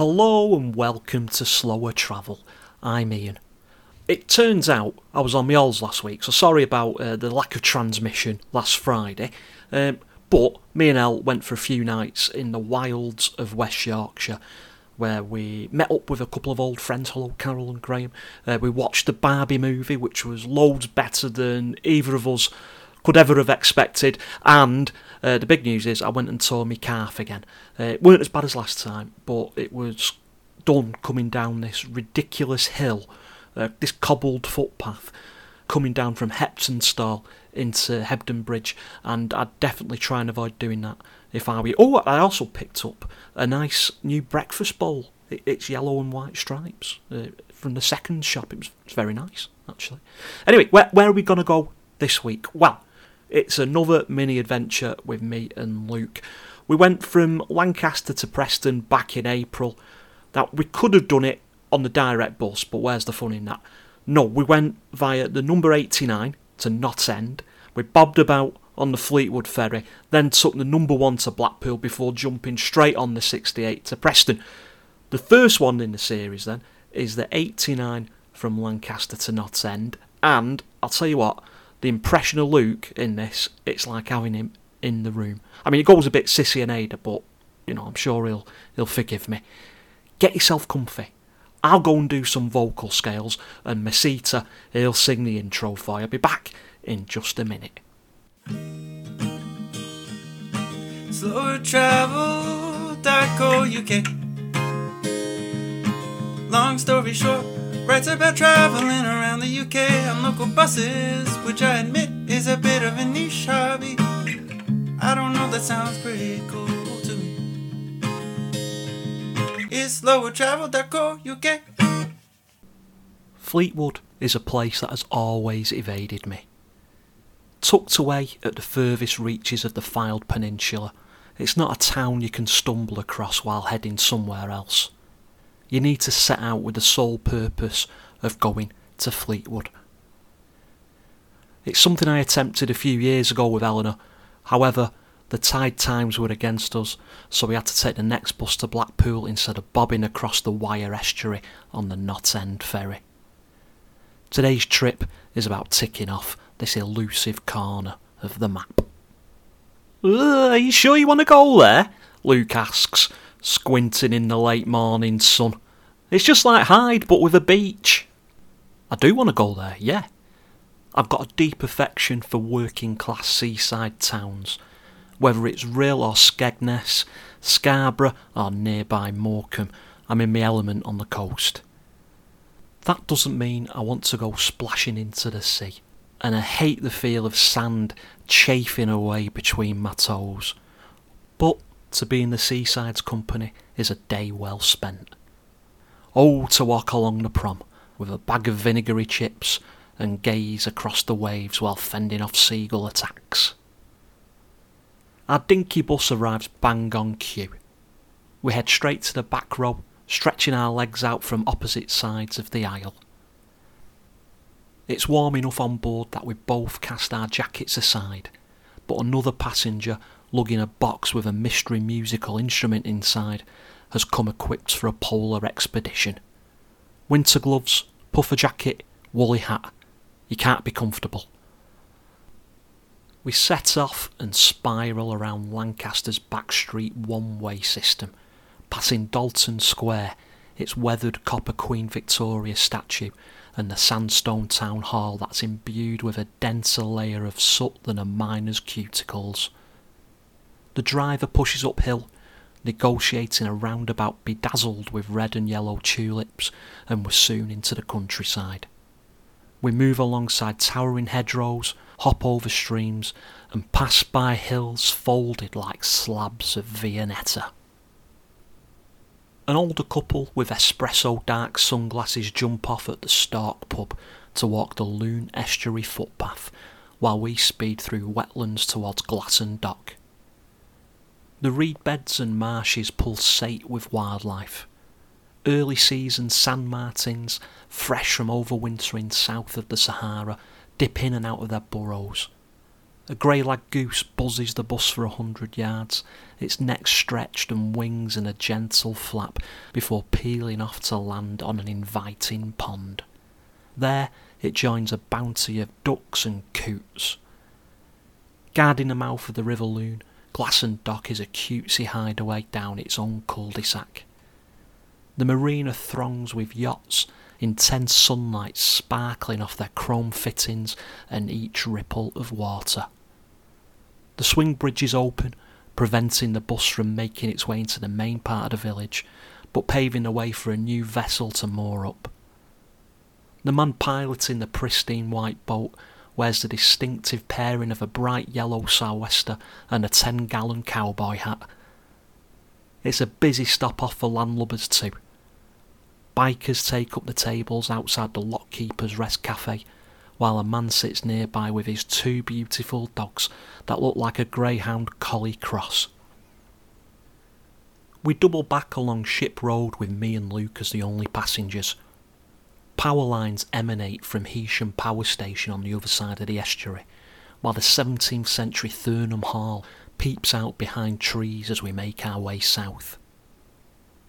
Hello and welcome to Slower Travel. I'm Ian. It turns out I was on my alls last week, so sorry about uh, the lack of transmission last Friday. Um, but me and Elle went for a few nights in the wilds of West Yorkshire, where we met up with a couple of old friends. Hello, Carol and Graham. Uh, we watched the Barbie movie, which was loads better than either of us could ever have expected. And uh, the big news is I went and tore my calf again. Uh, it weren't as bad as last time, but it was done coming down this ridiculous hill, uh, this cobbled footpath, coming down from Heptonstall into Hebden Bridge, and I'd definitely try and avoid doing that if I were. Oh, I also picked up a nice new breakfast bowl. It, it's yellow and white stripes uh, from the second shop. It was very nice, actually. Anyway, where, where are we going to go this week? Well, it's another mini adventure with me and Luke. We went from Lancaster to Preston back in April. That we could have done it on the direct bus, but where's the fun in that? No, we went via the number 89 to Knott End. We bobbed about on the Fleetwood ferry, then took the number one to Blackpool before jumping straight on the 68 to Preston. The first one in the series then is the 89 from Lancaster to Knott End, and I'll tell you what, the impression of Luke in this, it's like having him in the room. I mean, it goes a bit sissy and Ada, but you know, I'm sure he'll he'll forgive me. Get yourself comfy. I'll go and do some vocal scales, and Mesita, he'll sing the intro for you. I'll be back in just a minute. Slow travel, Darko UK. Long story short, writes about traveling around the UK on local buses, which I admit is a bit of a niche hobby. I don't know, that sounds pretty cool to me. It's slower travel, Darko UK. Fleetwood is a place that has always evaded me. Tucked away at the furthest reaches of the Fylde Peninsula, it's not a town you can stumble across while heading somewhere else. You need to set out with the sole purpose of going to Fleetwood. It's something I attempted a few years ago with Eleanor. However, the tide times were against us, so we had to take the next bus to Blackpool instead of bobbing across the Wyre estuary on the Knott End ferry. Today's trip is about ticking off this elusive corner of the map. are you sure you want to go there? Luke asks, squinting in the late morning sun. It's just like Hyde, but with a beach. I do want to go there, yeah. I've got a deep affection for working class seaside towns, whether it's Rhyl or Skegness, Scarborough or nearby Morecambe. I'm in my element on the coast. That doesn't mean I want to go splashing into the sea, and I hate the feel of sand chafing away between my toes. But to be in the seaside's company is a day well spent. Oh, to walk along the prom with a bag of vinegary chips and gaze across the waves while fending off seagull attacks. Our dinky bus arrives bang on cue. We head straight to the back row, stretching our legs out from opposite sides of the aisle. It's warm enough on board that we both cast our jackets aside, but another passenger, lugging a box with a mystery musical instrument inside, has come equipped for a polar expedition. Winter gloves, puffer jacket, woolly hat. You can't be comfortable. We set off and spiral around Lancaster's back street one way system, passing Dalton Square, its weathered copper Queen Victoria statue, and the sandstone town hall that's imbued with a denser layer of soot than a miner's cuticles. The driver pushes uphill, negotiating a roundabout bedazzled with red and yellow tulips, and we're soon into the countryside. We move alongside towering hedgerows, hop over streams, and pass by hills folded like slabs of Viennetta. An older couple with espresso dark sunglasses jump off at the Stork pub to walk the Lune estuary footpath while we speed through wetlands towards Glasson Dock. The reed beds and marshes pulsate with wildlife. Early season sand martins, fresh from overwintering south of the Sahara, dip in and out of their burrows. A grey lag goose buzzes the bus for a hundred yards, its neck stretched and wings in a gentle flap before peeling off to land on an inviting pond. There it joins a bounty of ducks and coots. Guarding the mouth of the River Lune, Glasson Dock is a cutesy hideaway down its own cul-de-sac. The marina throngs with yachts, intense sunlight sparkling off their chrome fittings and each ripple of water. The swing bridge is open, preventing the bus from making its way into the main part of the village, but paving the way for a new vessel to moor up. The man piloting the pristine white boat wears the distinctive pairing of a bright yellow sou'wester and a 10 gallon cowboy hat. It's a busy stop off for landlubbers too. Bikers take up the tables outside the lockkeeper's rest cafe, while a man sits nearby with his two beautiful dogs that look like a greyhound collie cross. We double back along Ship Road with me and Luke as the only passengers. Power lines emanate from Heysham Power Station on the other side of the estuary, while the 17th century Thurnham Hall peeps out behind trees as we make our way south.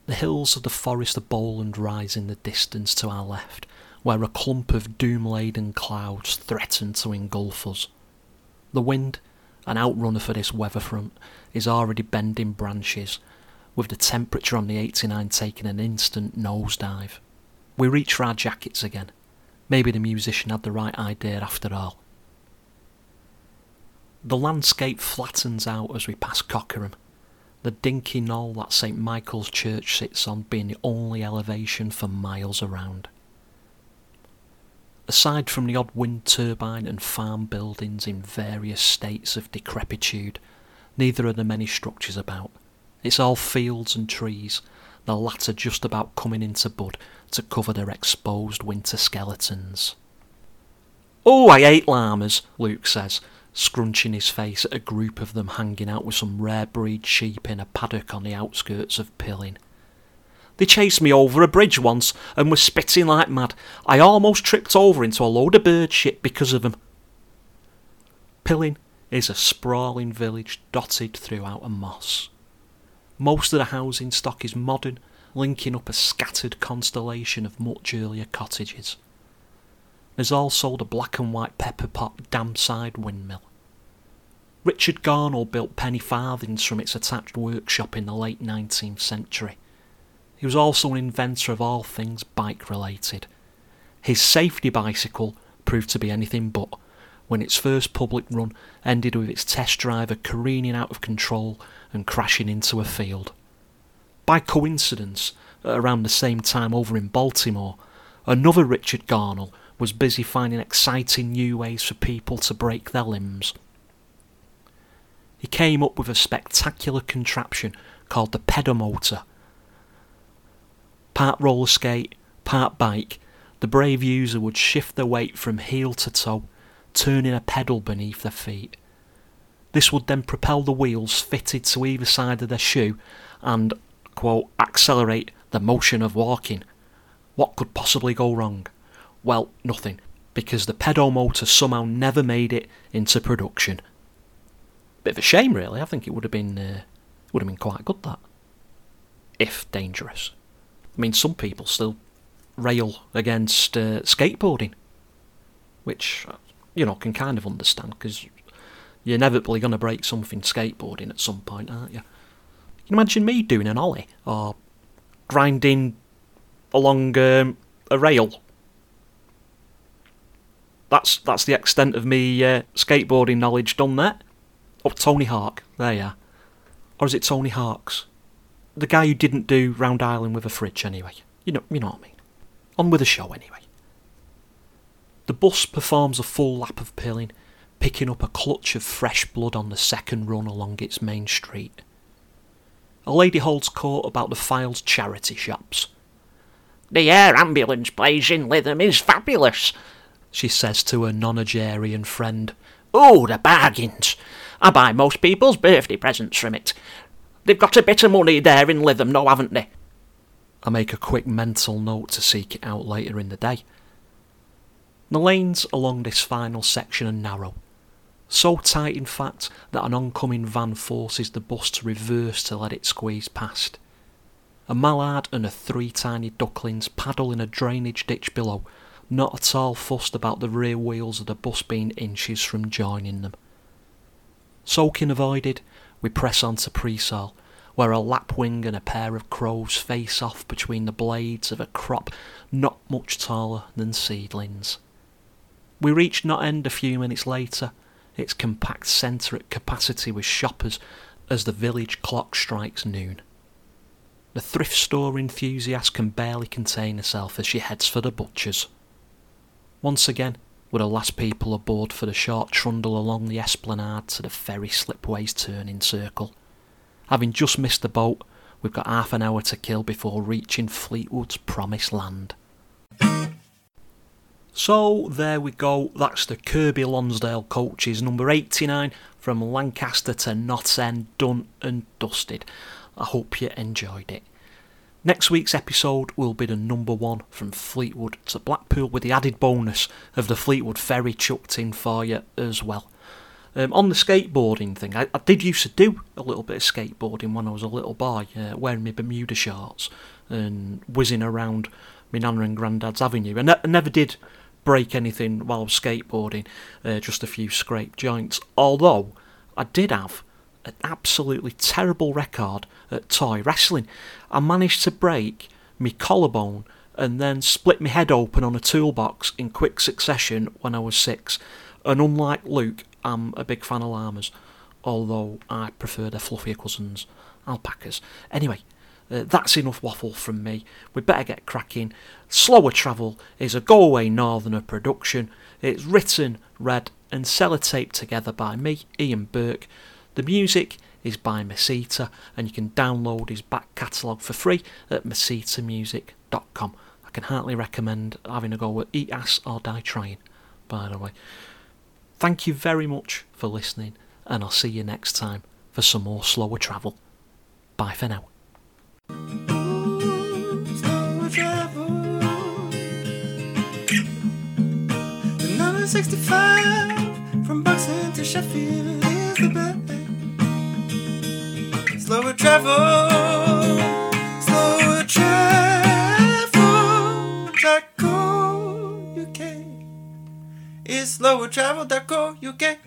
The hills of the Forest of Bowland rise in the distance to our left, where a clump of doom laden clouds threaten to engulf us. The wind, an outrunner for this weather front, is already bending branches, with the temperature on the 89 taking an instant nosedive. We reach for our jackets again. Maybe the musician had the right idea after all. The landscape flattens out as we pass Cockerham, the dinky knoll that St Michael's Church sits on being the only elevation for miles around. Aside from the odd wind turbine and farm buildings in various states of decrepitude, neither are there many structures about. It's all fields and trees, the latter just about coming into bud to cover their exposed winter skeletons. Oh, I hate llamas, Luke says, scrunching his face at a group of them hanging out with some rare breed sheep in a paddock on the outskirts of Pilling. They chased me over a bridge once and were spitting like mad. I almost tripped over into a load of bird shit because of them. Pilling is a sprawling village dotted throughout a moss. Most of the housing stock is modern, linking up a scattered constellation of much earlier cottages. There's also the black and white pepper pot Damside windmill. Richard Garnell built penny farthings from its attached workshop in the late 19th century. He was also an inventor of all things bike related. His safety bicycle proved to be anything but when its first public run ended with its test driver careening out of control and crashing into a field. By coincidence, at around the same time over in Baltimore, another Richard Garnell was busy finding exciting new ways for people to break their limbs. He came up with a spectacular contraption called the pedomotor. Part roller skate, part bike, the brave user would shift their weight from heel to toe, turning a pedal beneath their feet. This would then propel the wheels fitted to either side of their shoe and, quote, accelerate the motion of walking. What could possibly go wrong? Well, nothing, because the pedomotor somehow never made it into production. Bit of a shame, really. I think it would have been uh, would have been quite good that, if dangerous. I mean, some people still rail against uh, skateboarding, which you know can kind of understand because you're inevitably going to break something skateboarding at some point, aren't you? Can you imagine me doing an ollie or grinding along um, a rail that's that's the extent of me uh, skateboarding knowledge done there. Oh, Tony Hawk. There you are. Or is it Tony Hawks? The guy who didn't do Round Ireland with a fridge, anyway. You know, you know what I mean. On with the show, anyway. The bus performs a full lap of Pilling, picking up a clutch of fresh blood on the second run along its main street. A lady holds court about the Fylde's charity shops. The air ambulance place in Lytham is fabulous she says to her nonagerian friend. Oh, the bargains! I buy most people's birthday presents from it. They've got a bit of money there in Lytham, no, haven't they? I make a quick mental note to seek it out later in the day. The lanes along this final section are narrow, So tight, in fact, that an oncoming van forces the bus to reverse to let it squeeze past. A mallard and her three tiny ducklings paddle in a drainage ditch below, not at all fussed about the rear wheels of the bus being inches from joining them. Soaking avoided, we press on to Preesall, where a lapwing and a pair of crows face off between the blades of a crop not much taller than seedlings. We reach Knott End a few minutes later, its compact centre at capacity with shoppers as the village clock strikes noon. The thrift store enthusiast can barely contain herself as she heads for the butcher's. Once again, we're the last people aboard for the short trundle along the esplanade to the ferry slipway's turning circle. Having just missed the boat, we've got half an hour to kill before reaching Fleetwood's promised land. So there we go, that's the Kirkby Lonsdale coaches, number 89 from Lancaster to Knott End, done and dusted. I hope you enjoyed it. Next week's episode will be the number one from Fleetwood to Blackpool with the added bonus of the Fleetwood ferry chucked in for you as well. Um, on the skateboarding thing, I, I, did used to do a little bit of skateboarding when I was a little boy, uh, wearing my Bermuda shorts and whizzing around my nana and granddad's avenue. I, ne- I never did break anything while skateboarding, uh, just a few scraped joints. Although I did have an absolutely terrible record at toy wrestling. I managed to break my collarbone and then split my head open on a toolbox in quick succession when I was six. And unlike Luke, I'm a big fan of llamas, although I prefer their fluffier cousins, alpacas. Anyway, uh, that's enough waffle from me. We better get cracking. Slower Travel is a Go Away Northerner production. It's written, read, and sellotaped together by me, Ian Burke. The music is by Mesita, and you can download his back catalogue for free at mesitamusic.com. I can heartily recommend having a go at Eat Ass or Die Trying, by the way. Thank you very much for listening, and I'll see you next time for some more slower travel. Bye for now. 65 from Buxton to Sheffield is the best. Slower travel. Slower travel. Co UK. It's slower travel. Dot co UK.